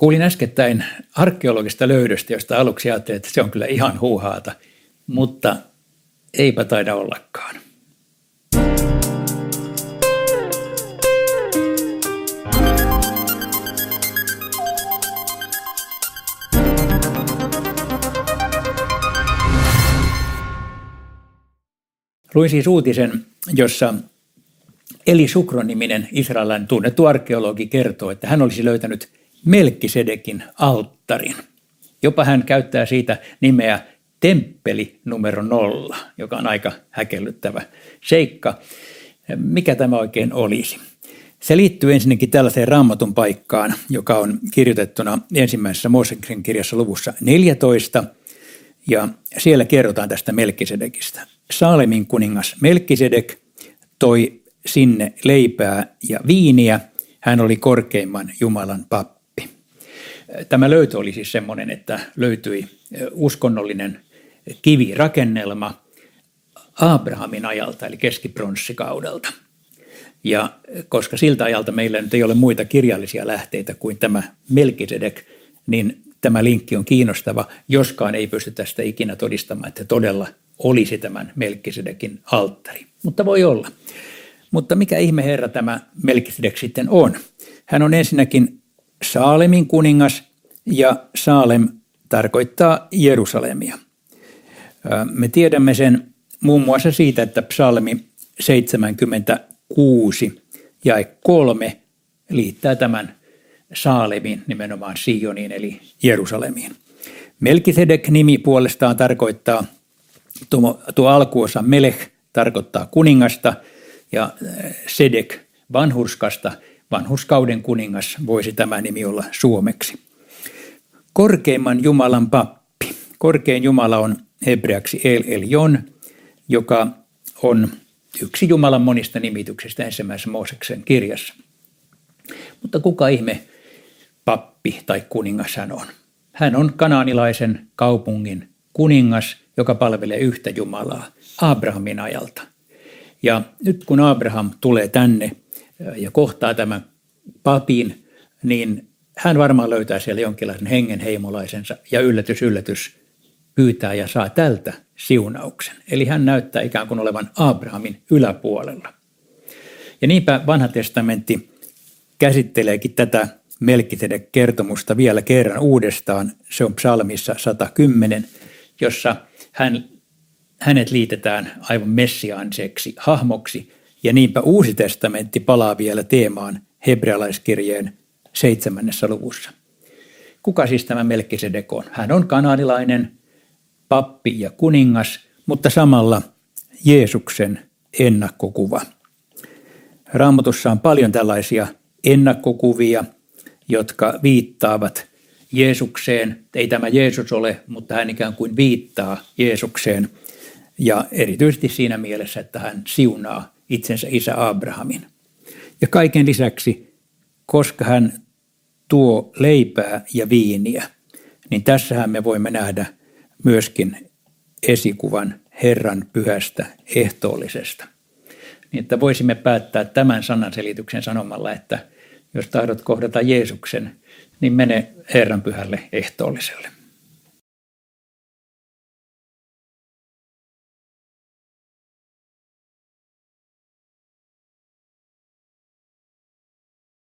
Kuulin äskettäin arkeologista löydöstä, josta aluksi ajattelin, että se on kyllä ihan huuhaata, mutta eipä taida ollakaan. Luin siis uutisen, jossa Eli Sukroniminen israelilainen tunnettu arkeologi kertoo, että hän olisi löytänyt Melkisedekin alttarin. Jopa hän käyttää siitä nimeä temppeli numero nolla, joka on aika häkellyttävä seikka. Mikä tämä oikein olisi? Se liittyy ensinnäkin tällaiseen raamatun paikkaan, joka on kirjoitettuna ensimmäisessä Mooseksen kirjassa luvussa 14, ja siellä kerrotaan tästä Melkisedekistä. Saalemin kuningas Melkisedek toi sinne leipää ja viiniä. Hän oli korkeimman Jumalan pappi. Tämä löytö oli siis semmoinen, että löytyi uskonnollinen kivirakennelma Abrahamin ajalta, eli keskipronssikaudelta. Ja koska siltä ajalta meillä nyt ei ole muita kirjallisia lähteitä kuin tämä Melkisedek, niin tämä linkki on kiinnostava, joskaan ei pysty tästä ikinä todistamaan, että todella olisi tämän Melkisedekin alttari. Mutta voi olla. Mutta mikä ihme herra tämä Melkisedek sitten on? Hän on ensinnäkin Saalemin kuningas ja Saalem tarkoittaa Jerusalemia. Me tiedämme sen muun muassa siitä, että psalmi 76 ja 3 liittää tämän Saalemin nimenomaan Sioniin eli Jerusalemiin. Melkisedek-nimi puolestaan tarkoittaa, tuo, tuo alkuosa Melech tarkoittaa kuningasta ja Sedek vanhurskasta, vanhurskauden kuningas voisi tämä nimi olla suomeksi. Korkeimman Jumalan pappi. Korkein Jumala on hebreaksi El Eljon, joka on yksi Jumalan monista nimityksistä ensimmäisessä Mooseksen kirjassa. Mutta kuka ihme pappi tai kuningas hän on? Hän on kanaanilaisen kaupungin kuningas, joka palvelee yhtä Jumalaa Abrahamin ajalta. Ja nyt kun Abraham tulee tänne ja kohtaa tämän papin, niin hän varmaan löytää siellä jonkinlaisen hengenheimolaisensa ja yllätys, yllätys, pyytää ja saa tältä siunauksen. Eli hän näyttää ikään kuin olevan Abrahamin yläpuolella. Ja niinpä vanha testamentti käsitteleekin tätä Melkisedek-kertomusta vielä kerran uudestaan. Se on psalmissa 110, jossa hän, hänet liitetään aivan messiaaniseksi hahmoksi. Ja niinpä uusi testamentti palaa vielä teemaan hebrealaiskirjeen seitsemännessä luvussa. Kuka siis tämä Melkisedek on? Hän on kanadilainen pappi ja kuningas, mutta samalla Jeesuksen ennakkokuva. Raamatussa on paljon tällaisia ennakkokuvia, jotka viittaavat Jeesukseen. Ei tämä Jeesus ole, mutta hän ikään kuin viittaa Jeesukseen. Ja erityisesti siinä mielessä, että hän siunaa itsensä isä Abrahamin. Ja kaiken lisäksi, koska hän tuo leipää ja viiniä, niin tässähän me voimme nähdä myöskin esikuvan Herran pyhästä ehtoollisesta. Niin että voisimme päättää tämän sananselityksen sanomalla, että jos tahdot kohdata Jeesuksen, niin mene Herran pyhälle ehtoolliselle.